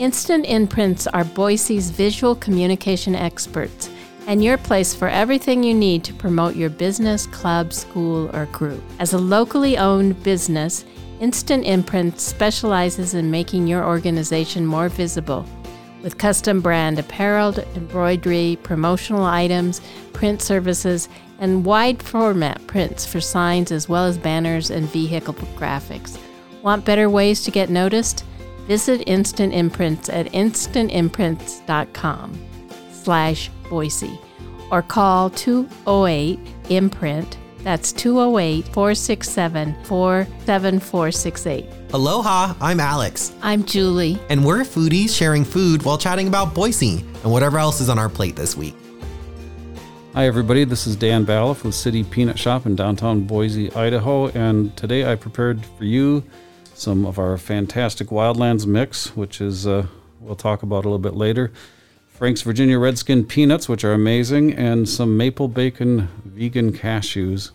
Instant Imprints are Boise's visual communication experts and your place for everything you need to promote your business, club, school, or group. As a locally owned business, Instant Imprints specializes in making your organization more visible with custom brand apparel, embroidery, promotional items, print services, and wide format prints for signs as well as banners and vehicle graphics. Want better ways to get noticed? Visit Instant Imprints at instantimprints.com slash Boise or call 208-IMPRINT. That's 208-467-47468. Aloha, I'm Alex, I'm Julie. and we're foodies sharing food while chatting about Boise and whatever else is on our plate this week. Hi, everybody. This is Dan Baliff with City Peanut Shop in downtown Boise, Idaho. And today I prepared for you some of our fantastic Wildlands mix, which is, uh, we'll talk about a little bit later. Frank's Virginia Redskin peanuts, which are amazing, and some maple bacon vegan cashews,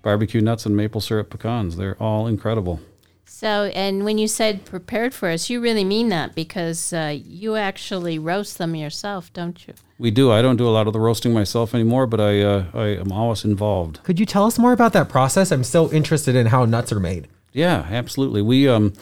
barbecue nuts, and maple syrup pecans. They're all incredible. So, and when you said prepared for us, you really mean that because uh, you actually roast them yourself, don't you? We do. I don't do a lot of the roasting myself anymore, but I, uh, I am always involved. Could you tell us more about that process? I'm so interested in how nuts are made. Yeah, absolutely. We um,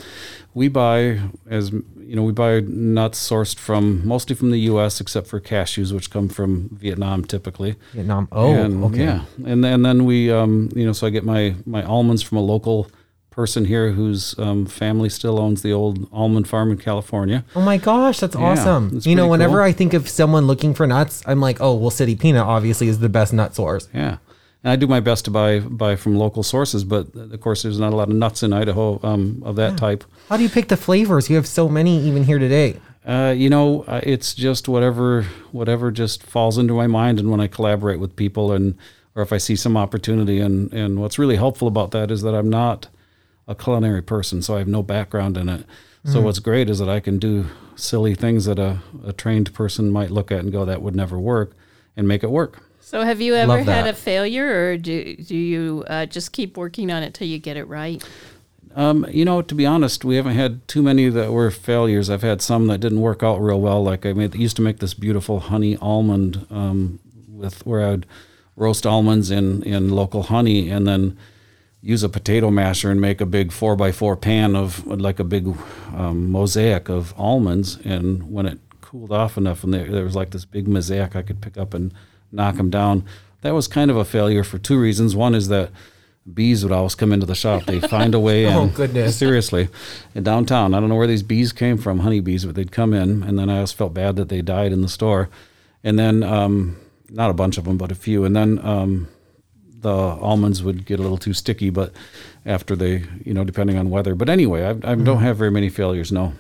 we buy as you know, we buy nuts sourced from mostly from the U.S. except for cashews, which come from Vietnam typically. Vietnam. Oh, and, okay. Yeah, and then, and then we um, you know, so I get my my almonds from a local person here whose um, family still owns the old almond farm in California. Oh my gosh, that's Yeah, awesome. You know, whenever cool. I think of someone looking for nuts, I'm like, oh, well, City Peanut obviously is the best nut source. Yeah. And I do my best to buy buy from local sources, but of course, there's not a lot of nuts in Idaho um, of that type. How do you pick the flavors? You have so many even here today. Uh, you know, uh, it's just whatever whatever just falls into my mind, and when I collaborate with people, and or if I see some opportunity, and and what's really helpful about that is that I'm not a culinary person, so I have no background in it. So what's great is that I can do silly things that a, a trained person might look at and go, "That would never work," and make it work. So, have you ever had a failure, or do do you uh, just keep working on it till you get it right? Um, you know, to be honest, we haven't had too many that were failures. I've had some that didn't work out real well. Like I made, used to make this beautiful honey almond um, with where I'd roast almonds in in local honey, and then use a potato masher and make a big four by four pan of like a big um, mosaic of almonds. And when it cooled off enough, and there, there was like this big mosaic I could pick up and knock them down. That was kind of a failure for two reasons. One is that bees would always come into the shop. They find a way in. Oh, goodness. Seriously, in downtown, I don't know where these bees came from, honeybees, but they'd come in, and then I always felt bad that they died in the store. And then, um, not a bunch of them, but a few. And then um, the almonds would get a little too sticky, but after they, you know, depending on weather. But anyway, I, I Mm-hmm. don't have very many failures. No,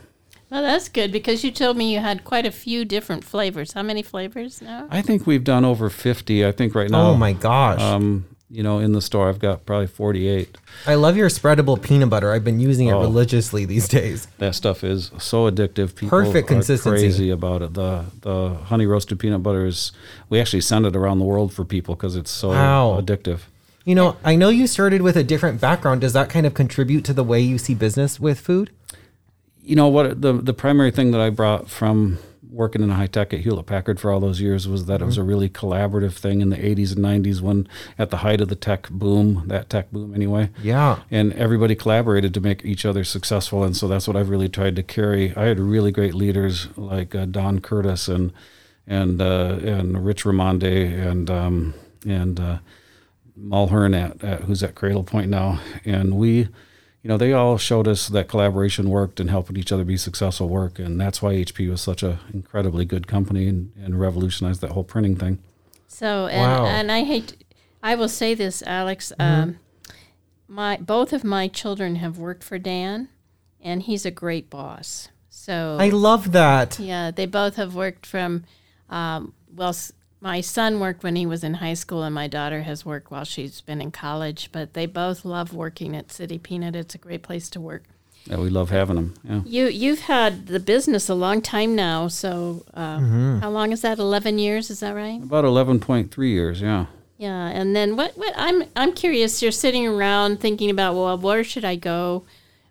Well, that's good because you told me you had quite a few different flavors. How many flavors now? I think we've done over fifty. I think right now. Oh my gosh. Um, you know, in the store, I've got probably forty-eight. I love your spreadable peanut butter. I've been using it Oh. religiously these days. That stuff is so addictive. People Perfect are consistency. crazy about it. The the honey roasted peanut butter is. We actually send it around the world for people because it's so Wow. addictive. You know, I know you started with a different background. Does that kind of contribute to the way you see business with food? You know what? The the primary thing that I brought from working in high tech at Hewlett Packard for all those years was that it was a really collaborative thing in the 80s and 90s when at the height of the tech boom, that tech boom anyway. Yeah. and everybody collaborated to make each other successful and so that's what i've really tried to carry i had really great leaders like uh, don curtis and and uh, and rich ramonde and um, and uh, mulhern at, at who's at Cradlepoint now and we you know they all showed us that collaboration worked and helping each other be successful work and that's why hp was such an incredibly good company and, and revolutionized that whole printing thing So, and, Wow. and I hate, I will say this, Alex. Um, my both of my children have worked for Dan, and he's a great boss. So I love that. yeah, they both have worked from. Um, well, s- my son worked when he was in high school, and my daughter has worked while she's been in college. But they both love working at City Peanut. It's a great place to work. Yeah, we love having them. Yeah. You you've had the business a long time now. So uh, how long is that? Eleven years, is that right? About 11.3 years, yeah. Yeah, and then what? What I'm I'm curious. You're sitting around thinking about well, where should I go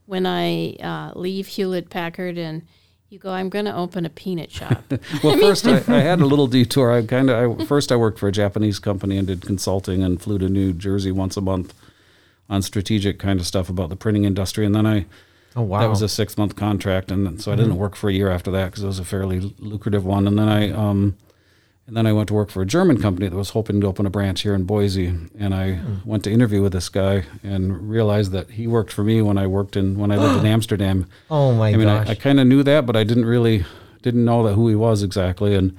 when I uh, leave Hewlett Packard? And you go, I'm going to open a peanut shop. Well, first I, I had a little detour. I kind of I, first I worked for a Japanese company and did consulting and flew to New Jersey once a month on strategic kind of stuff about the printing industry, and then I Oh wow. that was a six month contract, and so I didn't work for a year after that because it was a fairly lucrative one. And then I um, and then I went to work for a German company that was hoping to open a branch here in Boise, and I went to interview with this guy and realized that he worked for me when I worked in when I lived in Amsterdam. oh my I mean, gosh. I, I kind of knew that, but I didn't really didn't know that who he was exactly, and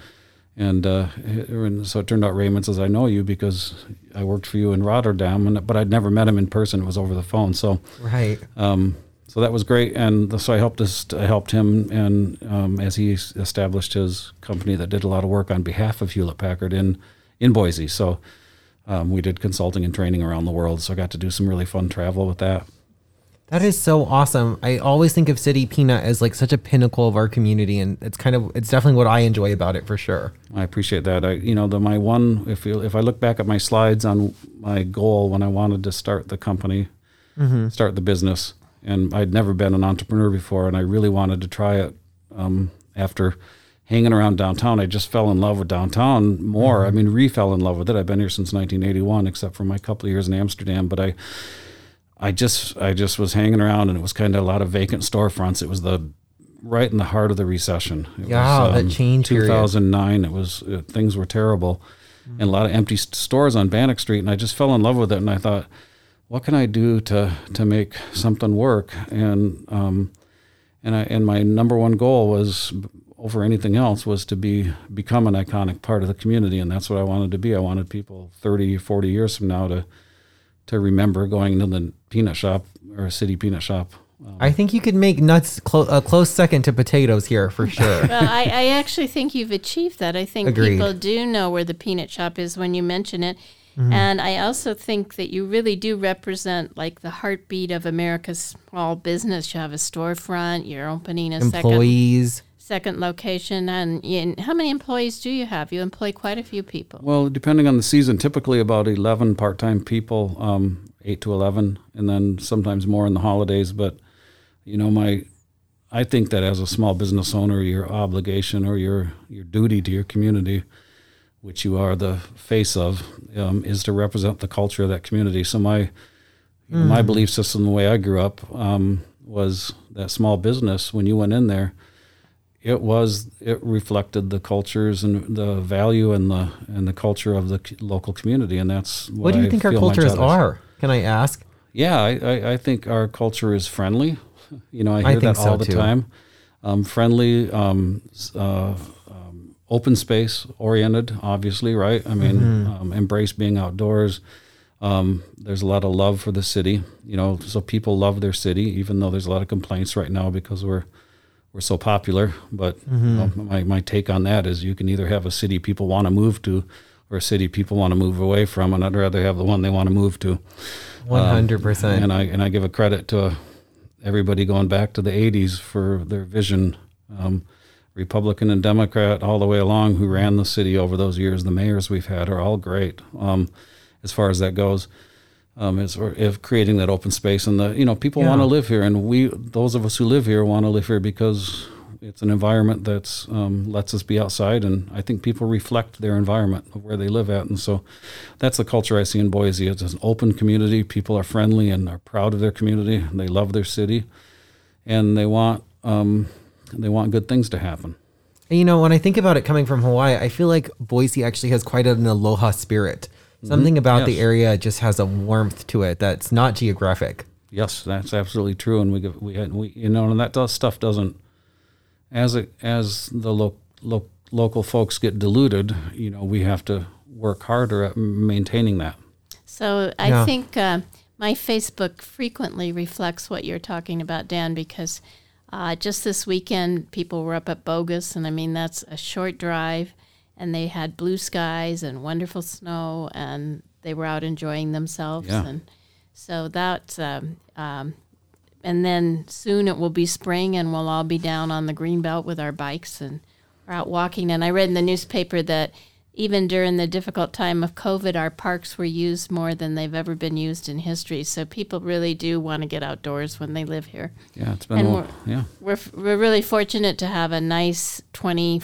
and, uh, and so it turned out Raymond says I know you because I worked for you in Rotterdam, and but I'd never met him in person. It was over the phone, so right. um, so that was great, and so I helped us. I helped him, and um, as he established his company that did a lot of work on behalf of Hewlett Packard in in Boise. So um, we did consulting and training around the world. So I got to do some really fun travel with that. That is so awesome. I always think of City Peanut as like such a pinnacle of our community, and it's kind of it's definitely what I enjoy about it for sure. I appreciate that. I, you know, the my one. If you, if I look back at my slides on my goal when I wanted to start the company, start the business, and I'd never been an entrepreneur before, and I really wanted to try it. Um, after hanging around downtown, I just fell in love with downtown more. I mean, re fell in love with it. I've been here since 1981, except for my couple of years in Amsterdam. But I, I just, I just was hanging around, and it was kind of a lot of vacant storefronts. It was the right in the heart of the recession. It Yeah, was, um, that change period. 2009. It was uh, things were terrible, and a lot of empty stores on Bannock Street. And I just fell in love with it. And I thought, what can I do to to make something work? And um, and I and my number one goal was over anything else was to be become an iconic part of the community and that's what I wanted to be. I wanted people 30 40 years from now to to remember going to the peanut shop or a city peanut shop. Um, I think you could make nuts clo- a close second to potatoes here for sure. well, I, I actually think you've achieved that. I think Agreed. people do know where the peanut shop is when you mention it. Mm-hmm. And I also think that you really do represent like the heartbeat of America's small business. You have a storefront, you're opening a second Employees. second location, and, you, and how many employees do you have? You employ quite a few people. Well, depending on the season, typically about 11 part time people, um, 8 to 11, and then sometimes more in the holidays. But, you know, my. I think that as a small business owner, your obligation or your, your duty to your community, which you are the face of, um, is to represent the culture of that community. So my know, my belief system, the way I grew up, um, was that small business. When you went in there, it was it reflected the cultures and the value and the and the culture of the c- local community, and that's what, What do you I think our cultures are? Can I ask? Yeah, I, I, I think our culture is friendly. You know, I I hear think that all so, the too. time. Um, friendly, um, uh, um, open space oriented, obviously, right? I mean, Mm-hmm. um, embrace being outdoors. Um, there's a lot of love for the city, you know, so people love their city, even though there's a lot of complaints right now because we're we're so popular. But you know, Mm-hmm. my my take on that is you can either have a city people want to move to, or a city people want to move away from, and I'd rather have the one they want to move to. One hundred percent. And I and I give a credit to everybody going back to the '80s for their vision, um, Republican and Democrat all the way along who ran the city over those years. The mayors we've had are all great um, as far as that goes. Um, as if creating that open space and the you know people want to live here and we those of us who live here want to live here because it's an environment that's um, lets us be outside and I think people reflect their environment of where they live at and so that's the culture I see in Boise. It's an open community. People are friendly and are proud of their community. And they love their city, and they want um, they want good things to happen. And, You know, when I think about it coming from Hawaii, I feel like Boise actually has quite an aloha spirit. Something about the area just has a warmth to it that's not geographic. Yes, that's absolutely true, and we we we you know, and that does, stuff doesn't as it as the lo- lo- local folks get diluted. You know, we have to work harder at maintaining that. So I Yeah. think uh, my Facebook frequently reflects what you're talking about, Dan, because Uh, just this weekend, people were up at Bogus, and I mean, that's a short drive, and they had blue skies and wonderful snow, and they were out enjoying themselves. Yeah. And so that's, um, um, and then soon it will be spring, and we'll all be down on the green belt with our bikes and we're out walking. And I read in the newspaper that even during the difficult time of COVID, our parks were used more than they've ever been used in history. So people really do want to get outdoors when they live here. Yeah, it's been And a we're- while. Yeah. We're, we're really fortunate to have a nice 20,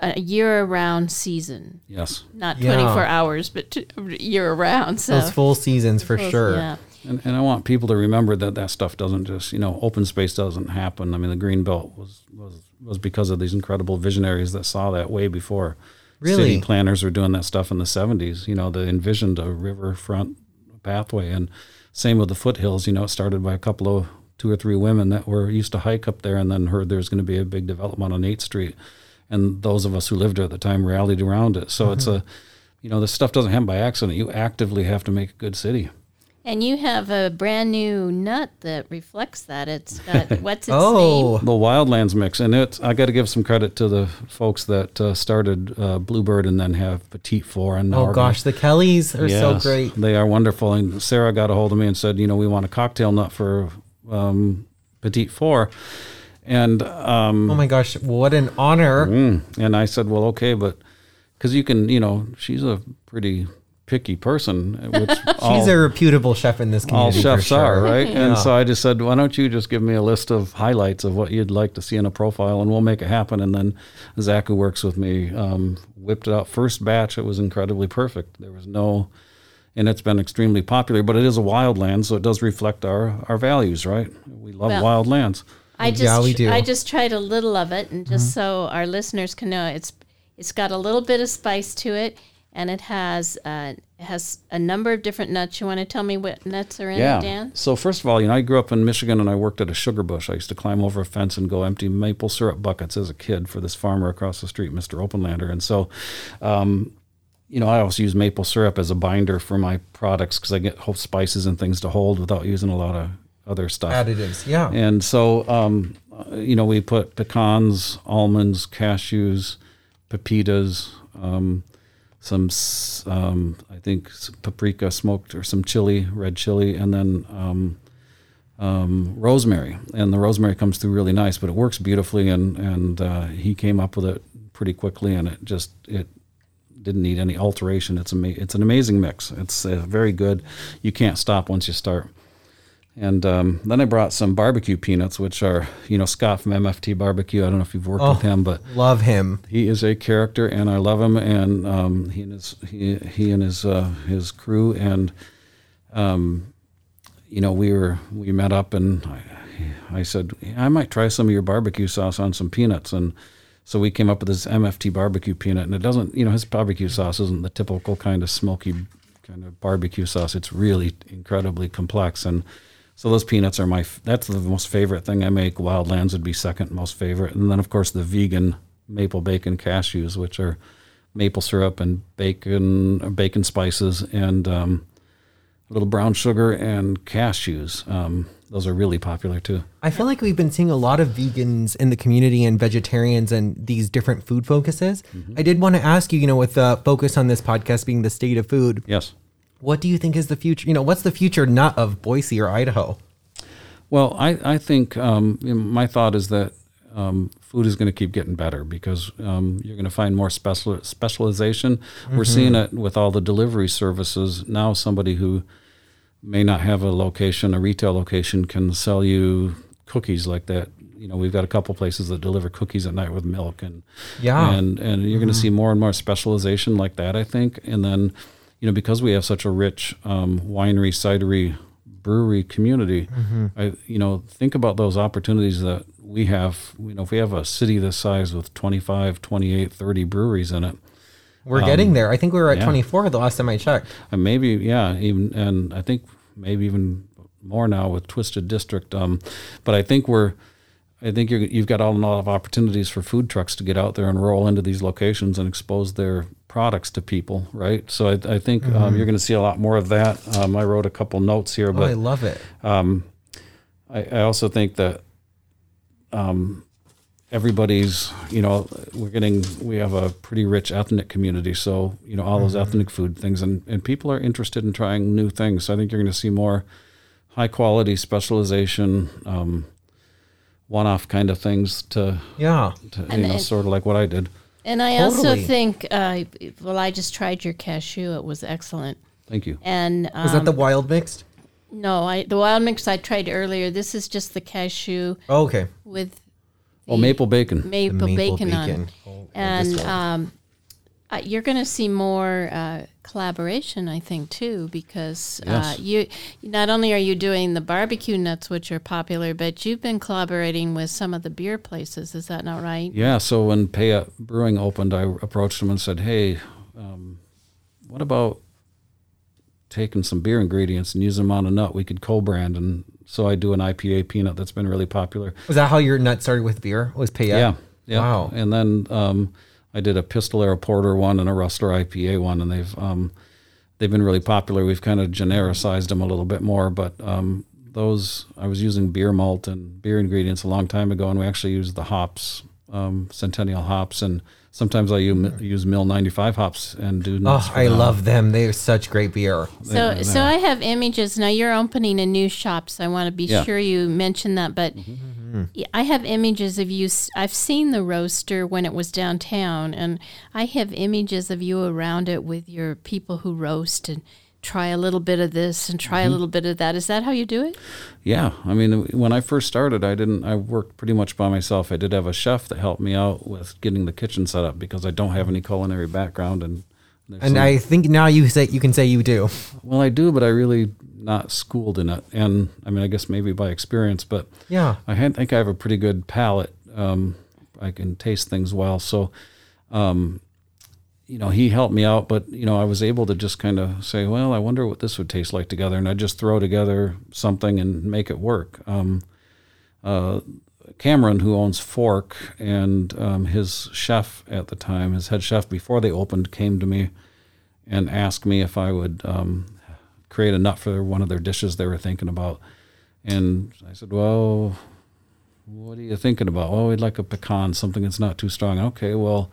a year round season. Yes. Not Yeah. 24 hours, but t- year round. So Those full seasons for sure. Yeah. And, and I want people to remember that that stuff doesn't just, you know, open space doesn't happen. I mean, the green belt was was was because of these incredible visionaries that saw that way before. Really? City planners were doing that stuff in the 70s. You know, they envisioned a riverfront pathway, and same with the foothills. You know, it started by a couple of two or three women that were used to hike up there, and then heard there was going to be a big development on 8th Street, and those of us who lived there at the time rallied around it. So it's uh-huh. a, you know, this stuff doesn't happen by accident. You actively have to make a good city. And you have a brand new nut that reflects that. It's got, what's its name? Oh, the Wildlands mix, and it's I got to give some credit to the folks that uh, started uh, Bluebird and then have Petite Four and now oh gosh, the Kellys are so great. They are wonderful. And Sarah got a hold of me and said, you know, we want a cocktail nut for um, Petite Four, and um, Oh my gosh, what an honor. mm, and I said, well, okay, but because you can, you know, she's a pretty picky person, which all- She's a reputable chef in this community. for chefs sure. are, right? Yeah. And so I just said, why don't you just give me a list of highlights of what you'd like to see in a profile, and we'll make it happen. And then Zach, who works with me, um, whipped it out. First batch, it was incredibly perfect. There was no, and it's been extremely popular. But it is a wild land, so it does reflect our our values, right? We love Well- wild lands. I just Yeah, we do. I just tried a little of it, and just so our listeners can know, it's it's got a little bit of spice to it, and it has uh, it has a number of different nuts. You want to tell me what nuts are in Yeah. it, Dan? So first of all, you know, I grew up in Michigan and I worked at a sugar bush. I used to climb over a fence and go empty maple syrup buckets as a kid for this farmer across the street, Mr. Openlander. And so, um, you know, I always use maple syrup as a binder for my products because I get whole spices and things to hold without using a lot of other stuff. Additives, yeah. And so, um, you know, we put pecans, almonds, cashews, pepitas, um, some, um, I think, s- paprika smoked or some chili, red chili, and then um, um, rosemary. And the rosemary comes through really nice, but it works beautifully. And and uh, he came up with it pretty quickly, and it just it didn't need any alteration. It's ama- It's an amazing mix. It's uh, very good. You can't stop once you start. And um, then I brought some barbecue peanuts, which are, you know, Scott from MFT Barbecue. I don't know if you've worked with him, but Love him. he is a character, and I love him. And um, he and his he, he and his uh, his crew, and um, you know, we were we met up, and I, I said I might try some of your barbecue sauce on some peanuts, and so we came up with this MFT barbecue peanut, and it doesn't, you know, his barbecue sauce isn't the typical kind of smoky kind of barbecue sauce. It's really incredibly complex, and so those peanuts are my that's the most favorite thing I make. Wildlands would be second most favorite, and then of course the vegan maple bacon cashews, which are maple syrup and bacon bacon spices and um, a little brown sugar and cashews. Um, those are really popular too. I feel like we've been seeing a lot of vegans in the community and vegetarians and these different food focuses. Mm-hmm. I did want to ask you, you know, with the focus on this podcast being the state of food, Yes. What do you think is the future? You know, what's the future not of Boise or Idaho? Well, I, I think um, you know, my thought is that um, food is going to keep getting better because um, you're going to find more special specialization. We're seeing it with all the delivery services now. Somebody who may not have a location, a retail location, can sell you cookies like that. You know, we've got a couple places that deliver cookies at night with milk, and Yeah. and and you're going to see more and more specialization like that. I think, and then you know because we have such a rich um, winery, cidery, brewery community, I you know think about those opportunities that we have. You know, if we have a city this size with 25, 28, 30 breweries in it, We're getting there. I think we were at yeah. 24 the last time I checked. and maybe yeah even and i think maybe even more now with twisted district um, but i think we're i think you're, you've got a lot of opportunities for food trucks to get out there and roll into these locations and expose their products to people right? So i, I think um, you're going to see a lot more of that. Um, i wrote a couple notes here Oh, I love it. um, I, I also think that um, everybody's you know we're getting we have a pretty rich ethnic community. So you know all those ethnic food things and, and people are interested in trying new things. So i think you're going to see more high quality specialization um, one-off kind of things to, Yeah. to And- you know and- sort of like what i did And I also think, uh, well, I just tried your cashew. It was excellent. thank you And um, Was that the wild mixed? no, I the wild mix I tried earlier. This is just the cashew Oh, okay. with oh maple bacon maple, The bacon, on. Oh, this And um, uh, you're going to see more uh, collaboration, I think, too, because uh, you not only are you doing the barbecue nuts, which are popular, but you've been collaborating with some of the beer places. Is that not right? Yeah, so when Payette Brewing opened, I approached them and said, "Hey, um, what about taking some beer ingredients and using them on a nut? We could co-brand." And so I do an IPA peanut that's been really popular. was that how your nut started with beer? Was Payette? Yeah, yeah. Wow. And then um, I did a Pistolero Porter one and a Rustler IPA one, and they've um, they've been really popular. We've kind of genericized them a little bit more, but um, those I was using beer malt and beer ingredients a long time ago, and we actually used the hops, um, Centennial hops, and sometimes I use, use Mill 95 hops and do. nuts Oh, I them. love them. They're such great beer. So, so I have images now. You're opening a new shop, so I want to be Yeah. sure you mention that. But Yeah, I have images of you. I've seen the roaster when it was downtown, and I have images of you around it with your people who roast and try a little bit of this and try a mm-hmm. little bit of that. Is that how you do it? Yeah, I mean, when I first started, I didn't. I worked pretty much by myself. I did have a chef that helped me out with getting the kitchen set up because I don't have any culinary background, and there's And some- I think now you say you can say you do. well, I do, but I really not schooled in it, and I mean, I guess maybe by experience, but Yeah. I had, think I have a pretty good palate. Um, I can taste things well, so. Um, you know, he helped me out, but you know, I was able to just kind of say, "Well, I wonder what this would taste like together," and I just throw together something and make it work. Um, uh, Cameron, who owns Fork, and um, his chef at the time, his head chef before they opened, came to me and asked me if I would um, create a nut for one of their dishes they were thinking about. And I said, "Well, what are you thinking about? Oh, we'd like a pecan, something that's not too strong. Okay, well."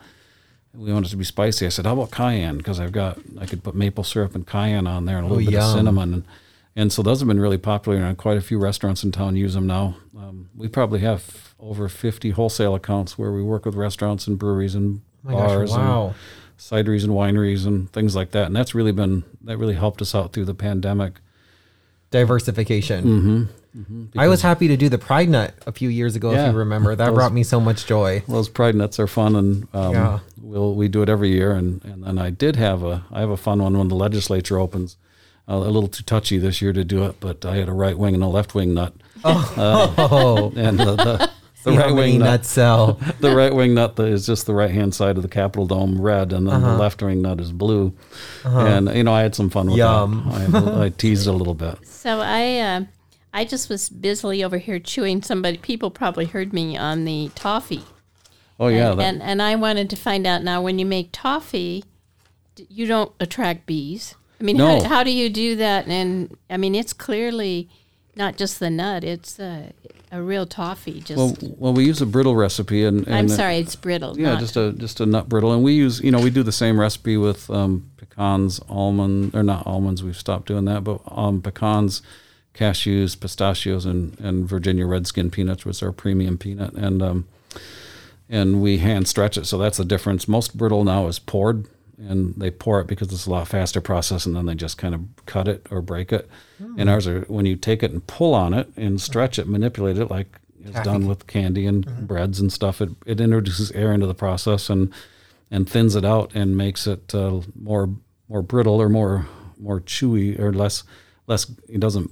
We want it to be spicy. I said, "How about cayenne? Because I've got I could put maple syrup and cayenne on there and a little bit yum. of cinnamon." And, and so those have been really popular, and quite a few restaurants in town use them now. Um, we probably have over 50 wholesale accounts where we work with restaurants and breweries and Oh my gosh, bars wow. and cideries and wineries and things like that. And that's really been that really helped us out through the pandemic. Diversification. Mm-hmm. I was happy to do the Pride Nut a few years ago, Yeah. if you remember. That Those- brought me so much joy. Those pride nuts are fun, and um, Yeah. we'll we do it every year. And and then I did have a I have a fun one when the legislature opens. Uh, a little too touchy this year to do it, but I had a right wing and a left wing nut, Oh, and the, the, the right wing nut cell. the right wing nut is just the right hand side of the Capitol Dome red, and then Uh-huh. the left wing nut is blue. And you know, I had some fun with Yum. that. I, I teased a little bit. So I, uh, I just was busily over here chewing. Somebody, people probably heard me on the toffee. Oh yeah, and, that, and and I wanted to find out now when you make toffee, you don't attract bees. I mean, No. how, how do you do that? And I mean, it's clearly not just the nut; it's a, a real toffee. Just well, well, we use a brittle recipe, and, and I'm sorry, it's brittle. Yeah, just a just a nut brittle, and we use you know we do the same recipe with um, pecans, almond or not almonds. We've stopped doing that, but um, pecans, cashews, pistachios, and and Virginia Redskin peanuts, which are premium peanut, and um, and we hand stretch it. So that's the difference. Most brittle now is poured, and they pour it because it's a lot faster process, and then they just kind of cut it or break it. And ours are when you take it and pull on it and stretch it, manipulate it like is done with candy and breads and stuff. It it introduces air into the process and and thins it out and makes it uh, more more brittle or more more chewy or less less. It doesn't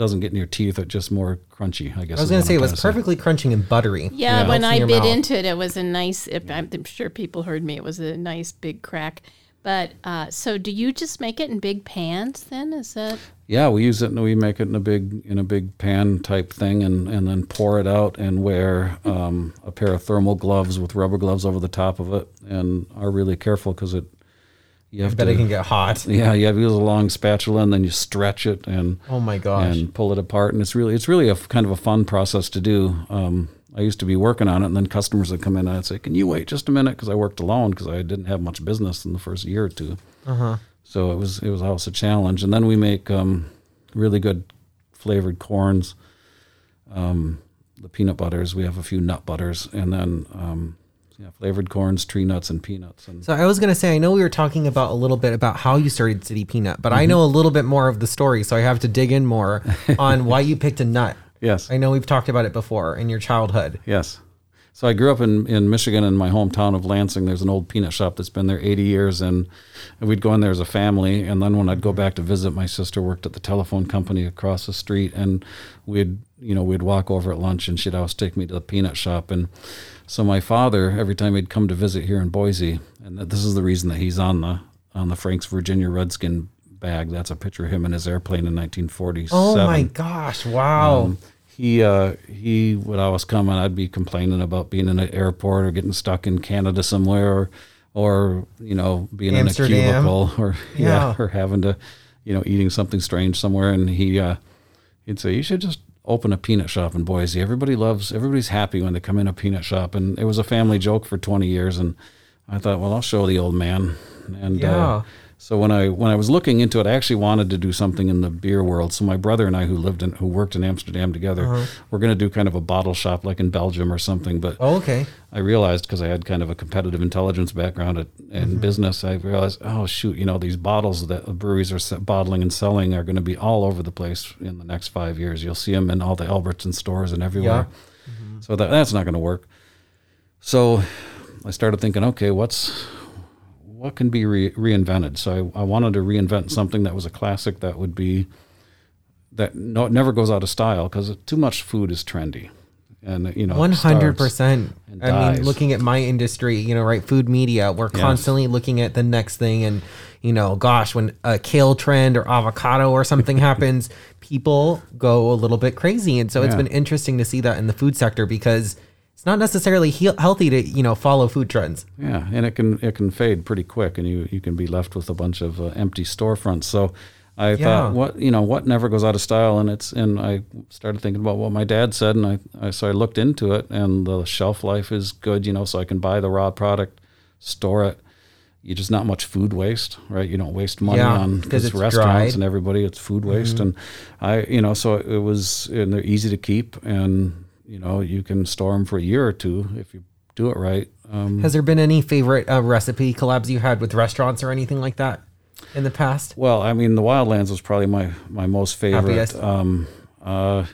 doesn't get in your teeth. It just more crunchy. I guess. I was going to say it was trying say. perfectly crunching and buttery. Yeah, Yeah. when Melts in I bit mouth. into it, it was a nice. If I'm, I'm sure people heard me. It was a nice big crack. But uh, so, do you just make it in big pans? Then is that Yeah, we use it and we make it in a big in a big pan type thing and, and then pour it out and wear um, a pair of thermal gloves with rubber gloves over the top of it and are really careful because it you have Bet to it can get hot. yeah you have to use a long spatula and then you stretch it and Oh my gosh. and pull it apart and it's really it's really a kind of a fun process to do um, I used to be working on it, and then customers would come in and I'd say, "Can you wait just a minute?" Because I worked alone because I didn't have much business in the first year or 2 Uh-huh. So it was it was always a challenge. And then we make um, really good flavored corns, um, the peanut butters. We have a few nut butters, and then yeah, flavored corns, tree nuts, and peanuts. And So I was gonna say, I know we were talking about a little bit about how you started City Peanut, but I Mm-hmm. know a little bit more of the story, so I have to dig in more on why you picked a nut. yes, I know we've talked about it before in your childhood. Yes. So I grew up in, in Michigan in my hometown of Lansing. There's an old peanut shop that's been there 80 years, and we'd go in there as a family. And then when I'd go back to visit, my sister worked at the telephone company across the street, and we'd you know we'd walk over at lunch, and she'd always take me to the peanut shop. And so my father, every time he'd come to visit here in Boise, and this is the reason that he's on the on the Frank's Virginia Redskin bag. That's a picture of him in his airplane in 1947 Oh my gosh! Wow. um, he uh, he would always come and I'd be complaining about being in an airport or getting stuck in Canada somewhere or or you know being Amsterdam. in a cubicle or yeah. Yeah. or having to you know eating something strange somewhere and he uh, he'd say you should just open a peanut shop in Boise. Everybody loves everybody's happy when they come in a peanut shop and it was a family joke for 20 years and I thought well I'll show the old man and Yeah. uh, so when I when I was looking into it, I actually wanted to do something in the beer world. So my brother and I, who lived in who worked in Amsterdam together, Uh-huh. we're going to do kind of a bottle shop like in Belgium or something. But Oh, okay. I realized because I had kind of a competitive intelligence background at, in Mm-hmm. business, I realized, oh shoot, you know these bottles that the breweries are bottling and selling are going to be all over the place in the next five years. You'll see them in all the Albertson stores and everywhere. So that that's not going to work. So I started thinking, okay, what's what can be re- reinvented? So I, I wanted to reinvent something that was a classic that would be that no, it never goes out of style because too much food is trendy, and you know, one hundred percent. I mean, looking at my industry, you know, right, food media, we're Yes. constantly looking at the next thing, and you know, gosh, when a kale trend or avocado or something happens, people go a little bit crazy, and so it's been interesting to see that in the food sector because it's not necessarily he- healthy to you know follow food trends. Yeah, and it can it can fade pretty quick, and you you can be left with a bunch of uh, empty storefronts. So I Yeah. thought, what you know, what never goes out of style, and it's and I started thinking about what my dad said, and I, I so I looked into it, and the shelf life is good, you know, so I can buy the raw product, store it. You just not much food waste, right? You don't waste money Yeah, on 'cause because restaurants dried. Mm-hmm. and everybody, it's food waste, and I, you know, so it was, and they're easy to keep, and you know, you can store them for a year or two if you do it right. Um, Has there been any favorite uh, recipe collabs you had with restaurants or anything like that in the past? Well, I mean, the Wildlands was probably my my most favorite. Um, uh,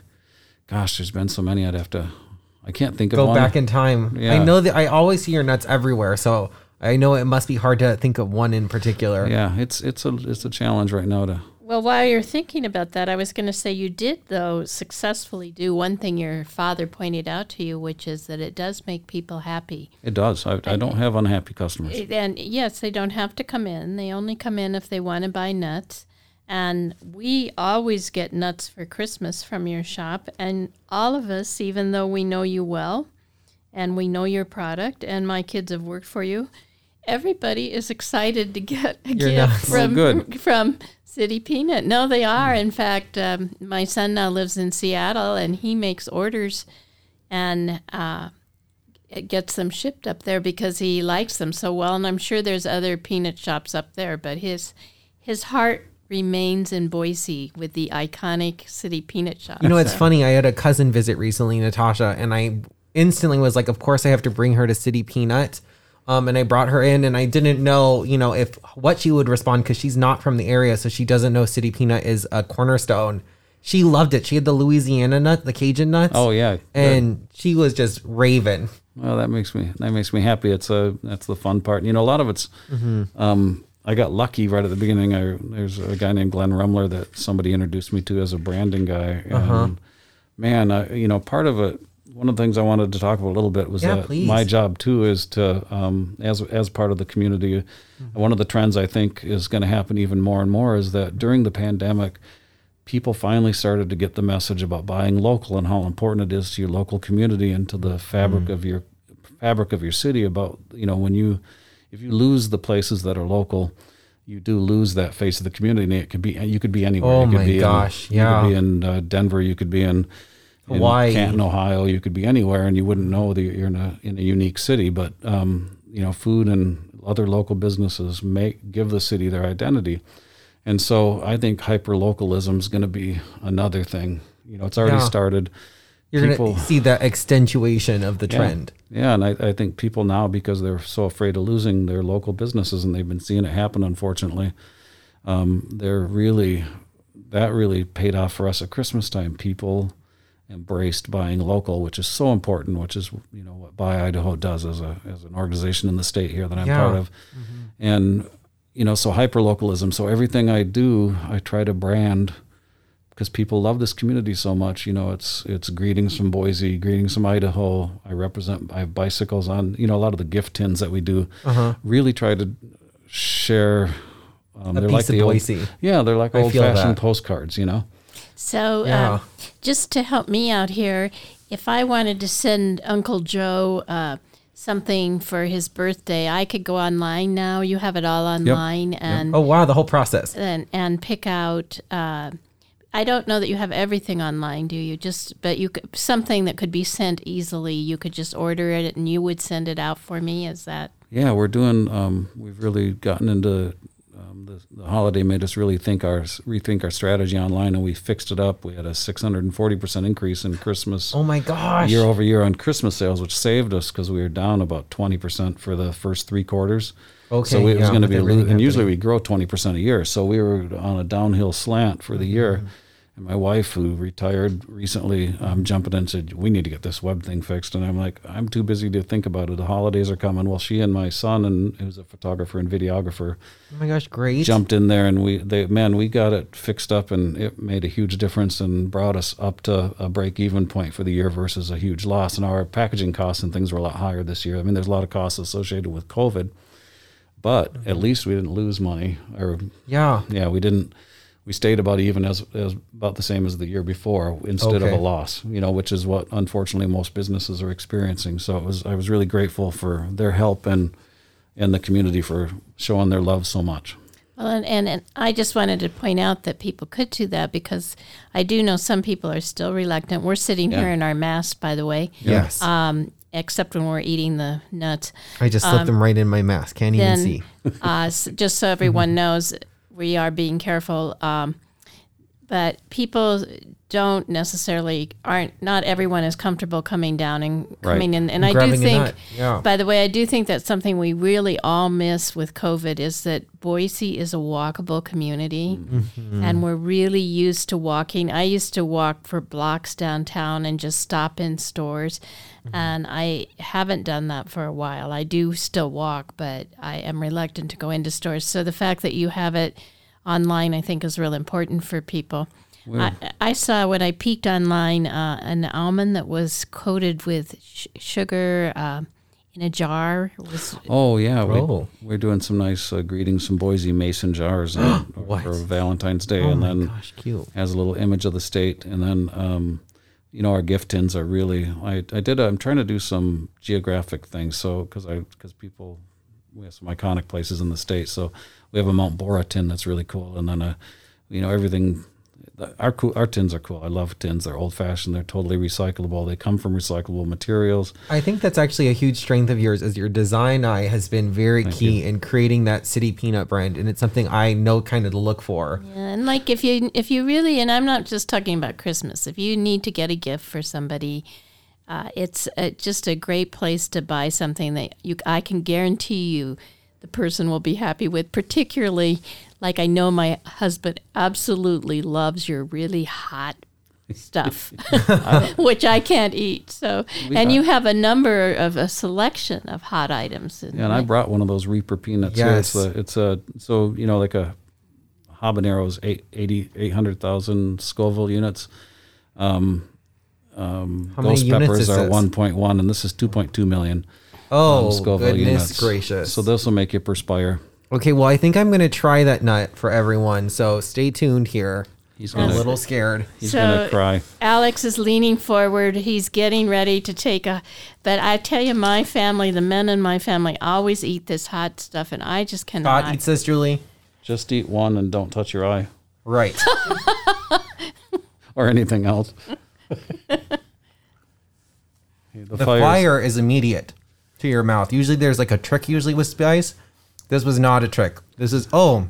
gosh, there's been so many. I'd have to. I can't think of Go one. back in time. I know that I always see your nuts everywhere, so I know it must be hard to think of one in particular. yeah, it's it's a it's a challenge right now to. Well, while you're thinking about that, I was going to say you did, though, successfully do one thing your father pointed out to you, which is that it does make people happy. It does. I, I don't have unhappy customers. And yes, they don't have to come in. They only come in if they want to buy nuts. And we always get nuts for Christmas from your shop. And all of us, even though we know you well and we know your product, and my kids have worked for you, everybody is excited to get a Your gift from, good. from City Peanut. No, they are. In fact, um, my son now lives in Seattle and he makes orders and uh, it gets them shipped up there because he likes them so well. And I'm sure there's other peanut shops up there, but his his heart remains in Boise with the iconic City Peanut Shop. You know, it's So- funny. I had a cousin visit recently, Natasha, and I instantly was like, of course I have to bring her to City Peanut. Um, and I brought her in, and I didn't know, you know, if what she would respond because she's not from the area, so she doesn't know City Peanut is a cornerstone. She loved it. She had the Louisiana nut, the Cajun nuts. Oh yeah, and she was just raving. Well, that makes me that makes me happy. It's a that's the fun part. You know, a lot of it's. Um, I got lucky right at the beginning. I there's a guy named Glenn Rumler that somebody introduced me to as a branding guy, and man, I, you know, part of it. One of the things I wanted to talk about a little bit was Yeah, that please. my job too is to, um, as as part of the community, one of the trends I think is going to happen even more and more is that during the pandemic, people finally started to get the message about buying local and how important it is to your local community and to the fabric of your fabric of your city about you know when you if you lose the places that are local you do lose that face of the community and it could be you could be anywhere Oh you could my be gosh, in, yeah. you could be in uh, Denver you could be in Hawaii. Canton, Ohio. You could be anywhere, and you wouldn't know that you're in a in a unique city. But um, you know, food and other local businesses make give the city their identity, and so I think hyper localism is going to be another thing. You know, it's already Yeah. started. You're People- gonna see the extensuation of the Yeah. trend. Yeah, and I, I think people now, because they're so afraid of losing their local businesses, and they've been seeing it happen, unfortunately, um, they're really that really paid off for us at Christmas time. People embraced buying local, which is so important, which is you know what Buy Idaho does as a as an organization in the state here that I'm Yeah. part of, and you know so hyperlocalism. So everything I do, I try to brand because people love this community so much. You know, it's it's greetings from Boise, greetings from Idaho. I represent. I have bicycles on. You know, a lot of the gift tins that we do. Uh-huh. Really try to share. Um, they're like the old, Boise. yeah, they're like I old fashioned that. postcards. You know. So, Yeah. um, just to help me out here, if I wanted to send Uncle Joe uh, something for his birthday, I could go online now. You have it all online, and Oh wow, the whole process. and and pick out. Uh, I don't know that you have everything online, do you? Just but you could, something that could be sent easily. You could just order it, and you would send it out for me. Is that? Yeah, we're doing. Um, we've really gotten into um, the, the holiday made us really think our rethink our strategy online, and we fixed it up. We had a 640 percent increase in Christmas Oh my gosh. year over year on Christmas sales, which saved us because we were down about 20 percent for the first three quarters. Okay, so it was going to be, lo- and usually we grow 20 percent a year. So we were on a downhill slant for the year. Mm-hmm. And my wife, who retired recently, um, jumped in and said, "We need to get this web thing fixed." And I'm like, "I'm too busy to think about it. The holidays are coming." Well, she and my son, and who's a photographer and videographer, oh my gosh, great. jumped in there, and we, they, man, we got it fixed up, and it made a huge difference and brought us up to a break-even point for the year versus a huge loss. And our packaging costs and things were a lot higher this year. I mean, there's a lot of costs associated with COVID, but at least we didn't lose money, or Yeah. yeah, we didn't. We stayed about even as, as about the same as the year before instead of a loss, you know, which is what unfortunately most businesses are experiencing. So it was I was really grateful for their help and and the community for showing their love so much. Well, and, and, and I just wanted to point out that people could do that because I do know some people are still reluctant. We're sitting here in our masks, by the way, Yes. um, except when we're eating the nuts. I just slipped them right in my mask. Can't even see. uh, s- just so everyone knows, we are being careful. Um, but people don't necessarily aren't not everyone is comfortable coming down and Right. coming in. And I do think, yeah. by the way, I do think that something we really all miss with COVID is that Boise is a walkable community, Mm-hmm. and we're really used to walking. I used to walk for blocks downtown and just stop in stores. Mm-hmm. And I haven't done that for a while. I do still walk, but I am reluctant to go into stores. So the fact that you have it online, I think, is real important for people. I, I saw when I peeked online uh, an almond that was coated with sh- sugar uh, in a jar. Was Oh yeah, Oh. we, we're doing some nice uh, greetings from Boise mason jars and, for Valentine's Day, Oh and my then gosh, cute. has a little image of the state, and then um, you know our gift tins are really. I I did. i I'm trying to do some geographic things, so because I because people we have some iconic places in the state, so we have a Mount Borah tin that's really cool, and then a you know everything. Our our tins are cool. I love tins. They're old fashioned. They're totally recyclable. They come from recyclable materials. I think that's actually a huge strength of yours is your design eye has been very key in creating that city peanut brand and it's something I know kind of to look for. Yeah, and like if you if you really and I'm not just talking about Christmas. If you need to get a gift for somebody, uh, it's uh, just a great place to buy something that you I can guarantee you the person will be happy with. Particularly, like I know my husband absolutely loves your really hot stuff, which I can't eat. So, and you have a number of a selection of hot items. Yeah, and I brought one of those Reaper peanuts. here. It's a, it's a so you know like a habanero's eight, 80, 800,000 Scoville units. Um, um, How many ghost units peppers is are this? one point one, and this is two point two million. Oh, um, Scoville goodness units. gracious. So this will make you perspire. okay, well, I think I'm going to try that nut for everyone. So stay tuned here. He's I'm a little scared. he's So- gonna cry. Alex is leaning forward. He's getting ready to take a. But I tell you, my family, the men in my family, always eat this hot stuff, and I just cannot. Scott eats this, Julie? Just eat one and don't touch your eye Right. or anything else. The, The fire is immediate to your mouth. Usually there's like a trick usually with spice. This was not a trick. This is oh,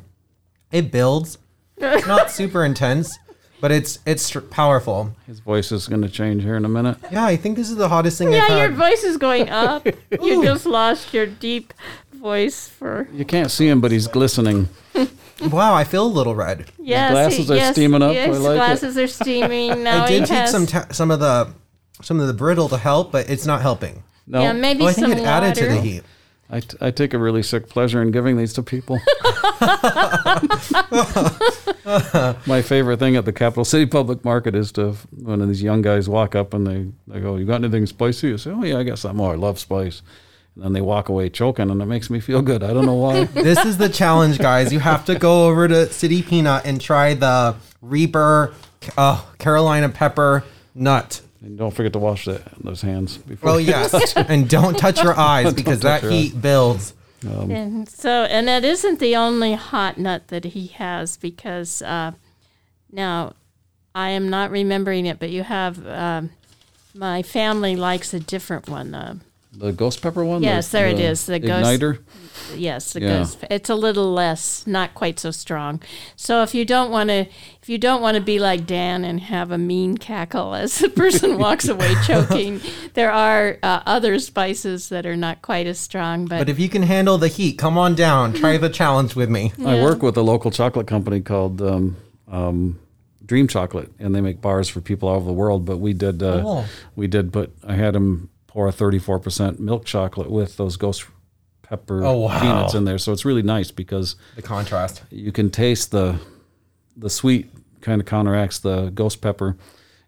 it builds. It's not super intense, but it's it's str- powerful. His voice is going to change here in a minute. Yeah, I think this is the hottest thing I've Yeah, your had. voice is going up. you just lost your deep voice for. You can't see him, but he's glistening. Wow, I feel a little red. Yes, glasses he- are yes, steaming up. I Yes, like it. glasses are steaming. Now I did take has. some ta- some of the some of the brittle to help, but it's not helping. No, yeah, maybe Oh, I some think it added to the water. heat. I, t- I take a really sick pleasure in giving these to people. My favorite thing at the Capital City Public Market is to when these young guys walk up and they, they go, "You got anything spicy?" I say, "Oh yeah, I got something. Oh, I love spice." And then they walk away choking, and it makes me feel good. I don't know why. This is the challenge, guys. You have to go over to City Peanut and try the Reaper uh, Carolina pepper nut. And don't forget to wash that, those hands before. Oh yes, and don't touch your eyes because that your heat builds. And so, and that isn't the only hot nut that he has because uh, now I am not remembering it, but you have um, my family likes a different one. Uh, The ghost pepper one. Yes, the, there it the is, the ghost- igniter. yes, the Yeah. ghost. It's a little less, not quite so strong. So if you don't want to, if you don't want to be like Dan and have a mean cackle as the person walks away choking, there are uh, other spices that are not quite as strong. But, But if you can handle the heat, come on down. Try the challenge with me. I work with a local chocolate company called um, um, Dream Chocolate, and they make bars for people all over the world. But we did, uh, Oh. we did put. I had them pour a thirty-four percent milk chocolate with those ghost pepper Oh, wow. peanuts in there, so it's really nice because The contrast. you can taste the the sweet kind of counteracts the ghost pepper,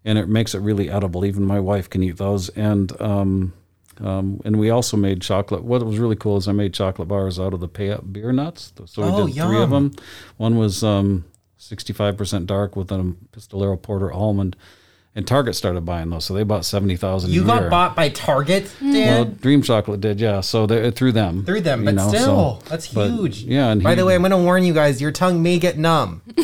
and it makes it really edible. Even my wife can eat those, and um, um, and we also made chocolate. What was really cool is I made chocolate bars out of the Payette beer nuts. So we Oh, did three of them. One was um, 65% dark with a Pistolero Porter almond, and Target started buying those, so they bought seventy thousand. You a got year. bought by Target, Dan? Well, Dream Chocolate did, yeah. So they through them, through them, but know, so- still, that's but, huge. yeah, and By he- the way, I'm going to warn you guys: your tongue may get numb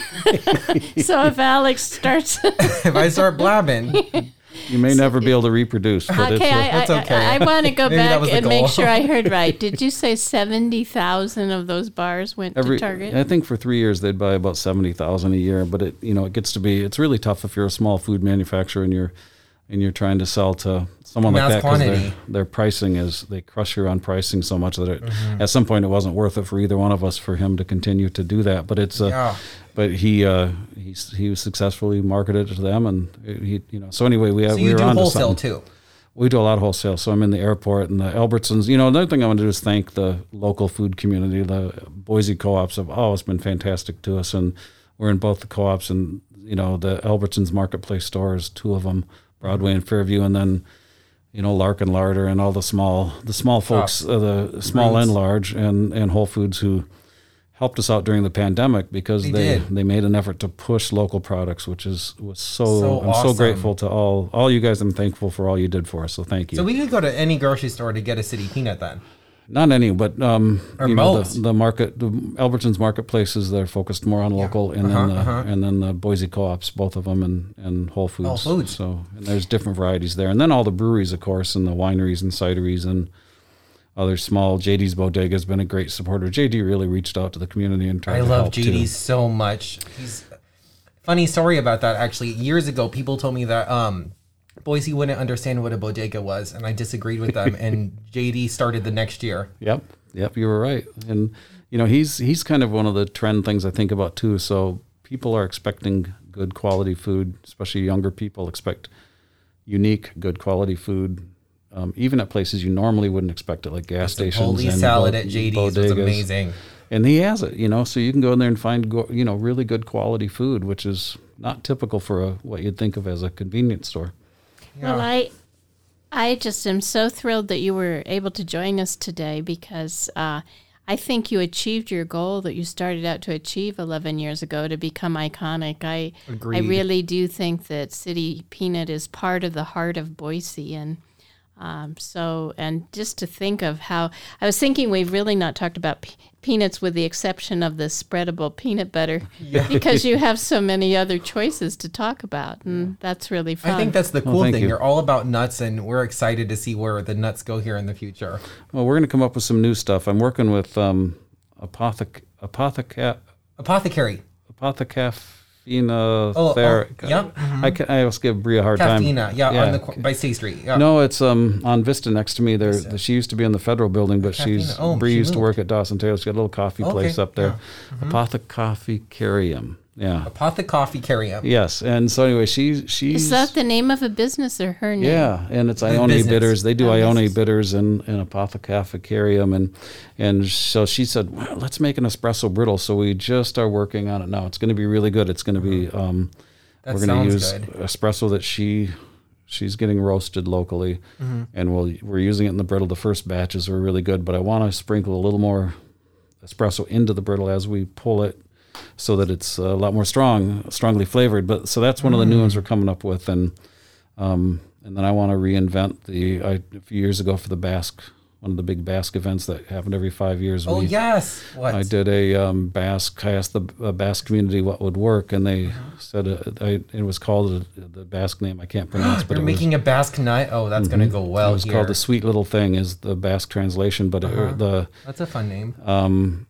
so if Alex starts, if I start blabbing. you may never be able to reproduce. But it's okay, a- I, That's I, okay. I, want to go back was the and make sure I heard right. Did you say seventy thousand of those bars went every to Target? I think for three years they'd buy about seventy thousand a year, but it you know it gets to be it's really tough if you're a small food manufacturer and you're and you're trying to sell to someone like that because their, their pricing is they crush you on pricing so much that it, Mm-hmm. at some point it wasn't worth it for either one of us for him to continue to do that. But it's uh, Yeah. but he uh, he he was successfully marketed to them and he you know so anyway we have So we you were do on wholesale too. We do a lot of wholesale. So I'm in the airport and the Albertsons. You know, another thing I want to do is thank the local food community. The Boise co-ops have always been fantastic to us, and we're in both the co-ops and you know the Albertsons Marketplace stores, two of them, Broadway and Fairview, and then you know Larkin Larder and all the small the small folks, uh, the small and large, and and Whole Foods who helped us out during the pandemic because They they they made an effort to push local products, which is was so, So I'm awesome. so grateful to all all you guys. I'm thankful for all you did for us. So thank you. So we could go to any grocery store to get a city peanut then. Not any, but um, you know the, the market, the Albertsons marketplaces. They're focused more on local, and then the, and then the Boise co-ops, both of them, and and Whole Foods. Whole Foods. So and there's different varieties there, and then all the breweries, of course, and the wineries and cideries and other small. JD's Bodega has been a great supporter. JD really reached out to the community and tried I love help too. JD so much. He's funny story about that actually. Years ago, people told me that um, Boise wouldn't understand what a bodega was, and I disagreed with them. and JD started the next year. Yep. Yep, you were right. And you know, he's he's kind of one of the trend things I think about too. So people are expecting good quality food, especially younger people expect unique, good quality food. Um, even at places you normally wouldn't expect it, like gas stations. Holy and salad bo- at JD's was amazing. And he has it, you know, so you can go in there and find, you know, really good quality food, which is not typical for a, what you'd think of as a convenience store. Well, I, I just am so thrilled that you were able to join us today because uh, I think you achieved your goal that you started out to achieve 11 years ago to become iconic. I, I really do think that City Peanut is part of the heart of Boise, and Um, so, and just to think of how I was thinking, we've really not talked about pe- peanuts with the exception of the spreadable peanut butter because you have so many other choices to talk about. And that's really fun. I think that's the cool thank thing. you. You're all about nuts, and we're excited to see where the nuts go here in the future. Well, we're going to come up with some new stuff. I'm working with um, apothec apotheca Apothecary. apothecafina. Oh, ther- oh, yep. I, ca- I always give Bria a hard time. Cafina. Yeah, on the by State Street. Yeah. No, it's um on Vista next to me. There, she used to be in the federal building, but she's Oh, Bree she used to work at Dawson Taylor. She's got a little coffee Okay, place up there, yeah. Mm-hmm. Yeah. Apothecary. Yes, and so anyway, she she's Is that the name of a business or her name? yeah, and it's Ione business. bitters. They do Oh, Ione business. bitters and, and apothecaficarium, and and so she said, well, let's make an espresso brittle. So we just are working on it now. It's going to be really good. It's going to be um, That we're going to use good. espresso that she she's getting roasted locally, Mm-hmm. and we'll we're using it in the brittle. The first batches were really good, but I want to sprinkle a little more espresso into the brittle as we pull it so that it's a lot more strong, strongly flavored. But so that's one of the new Mm. ones we're coming up with, and um, and then I want to reinvent the I, a few years ago for the Basque, one of the big Basque events that happened every five years. Oh we- yes. What? I did a um, Basque. I asked the uh, Basque community what would work, and they said uh, I, it was called uh, the Basque name. I can't pronounce, but You're it was, making a Basque night. Oh, that's gonna go well it was here. called the Sweet Little Thing. Is the Basque translation, but Uh-huh. it, the that's a fun name. um,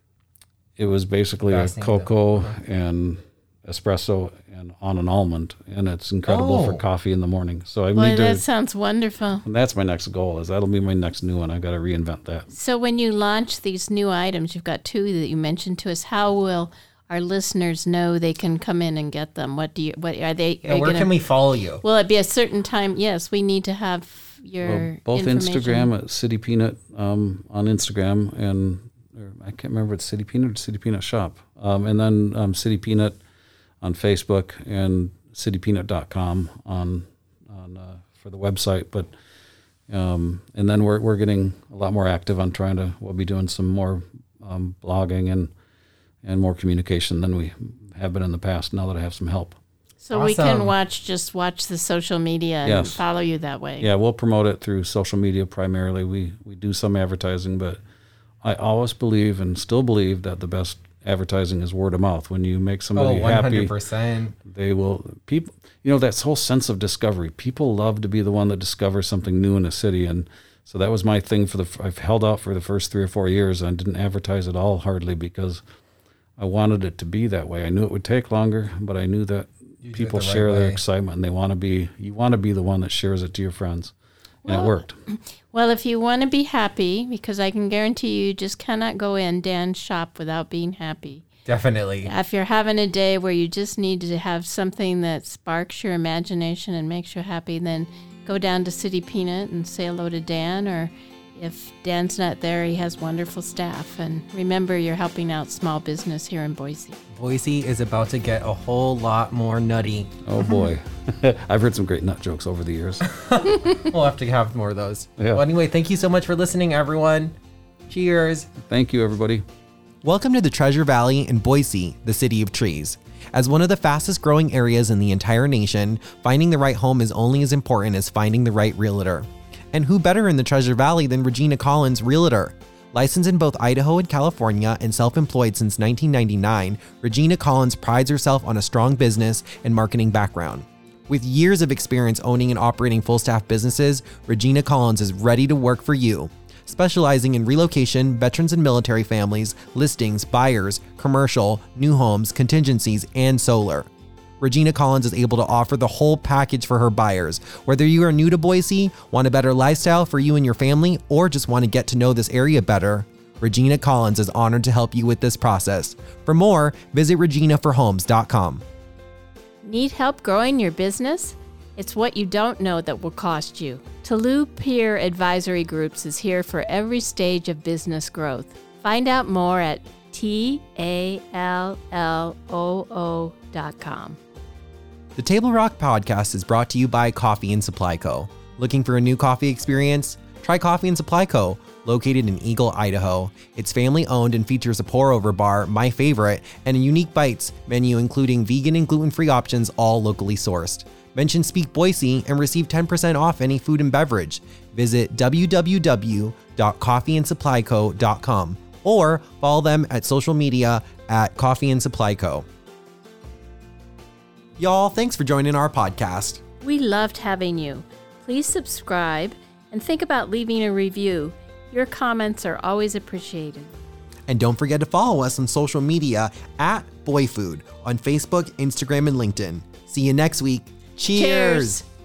it was basically a Basque name, though. cocoa and espresso and on an almond, and it's incredible for Oh. coffee in the morning. So I Boy, need that sounds wonderful. and that's my next goal. Is that'll be my next new one. I've got to reinvent that. So, when you launch these new items, you've got two that you mentioned to us. How will our listeners know they can come in and get them? What do you? What are they? Are you where gonna, can we follow you? Will it be a certain time? Yes, we need to have your Well, both. Instagram at City Peanut um, on Instagram and or I can't remember it's City Peanut or City Peanut Shop, um, and then um, City Peanut on Facebook and citypeanut.com on on uh, for the website. But um, and then we're we're getting a lot more active on trying to. We'll be doing some more um, blogging and and more communication than we have been in the past. Now that I have some help. So we can watch, just watch the social media and Yes. follow you that way. Yeah, we'll promote it through social media primarily. We we do some advertising, but I always believe and still believe that the best advertising is word of mouth. When you make Oh, somebody one happy, hundred percent. they will people. You know that whole sense of discovery. People love to be the one that discovers something new in a city, and so that was my thing for the. I've held out for the first three or four years and didn't advertise at all hardly because I wanted it to be that way. I knew it would take longer, but I knew that You people the right share their way. excitement and they want to be. You want to be the one that shares it to your friends, and it worked. Well, if you want to be happy, because I can guarantee you, you just cannot go in Dan's shop without being happy. Definitely. If you're having a day where you just need to have something that sparks your imagination and makes you happy, then go down to City Peanut and say hello to Dan. Or if Dan's not there, he has wonderful staff. And remember, you're helping out small business here in Boise. Boise is about to get a whole lot more nutty. Oh boy, I've heard some great nut jokes over the years. We'll have to have more of those. Yeah. Well, anyway, thank you so much for listening, everyone. Cheers. Thank you, everybody. Welcome to the Treasure Valley in Boise, the city of trees. As one of the fastest growing areas in the entire nation, finding the right home is only as important as finding the right realtor. And who better in the Treasure Valley than Regina Collins, realtor? Licensed in both Idaho and California and self employed since 1999, Regina Collins prides herself on a strong business and marketing background. With years of experience owning and operating full staff businesses, Regina Collins is ready to work for you specializing in relocation, veterans and military families, listings, buyers, commercial, new homes, contingencies, and solar. Regina Collins is able to offer the whole package for her buyers. Whether you are new to Boise, want a better lifestyle for you and your family, or just want to get to know this area better, Regina Collins is honored to help you with this process. For more, visit reginaforhomes.com. Need help growing your business? It's what you don't know that will cost you. Toulouse Peer Advisory Groups is here for every stage of business growth. Find out more at T A L L O O dot com. The Table Rock podcast is brought to you by Coffee and Supply Co. Looking for a new coffee experience? Try Coffee and Supply Co., located in Eagle, Idaho. It's family owned and features a pour over bar, my favorite, and a unique bites menu including vegan and gluten free options, all locally sourced. Mention Speak Boise and receive 10% off any food and beverage. Visit www.coffeeandsupplyco.com or follow them at social media at Coffee and Supply Co. Y'all, thanks for joining our podcast. We loved having you. Please subscribe and think about leaving a review. Your comments are always appreciated. And don't forget to follow us on social media at BoyFood on Facebook, Instagram, and LinkedIn. See you next week. Cheers. Cheers.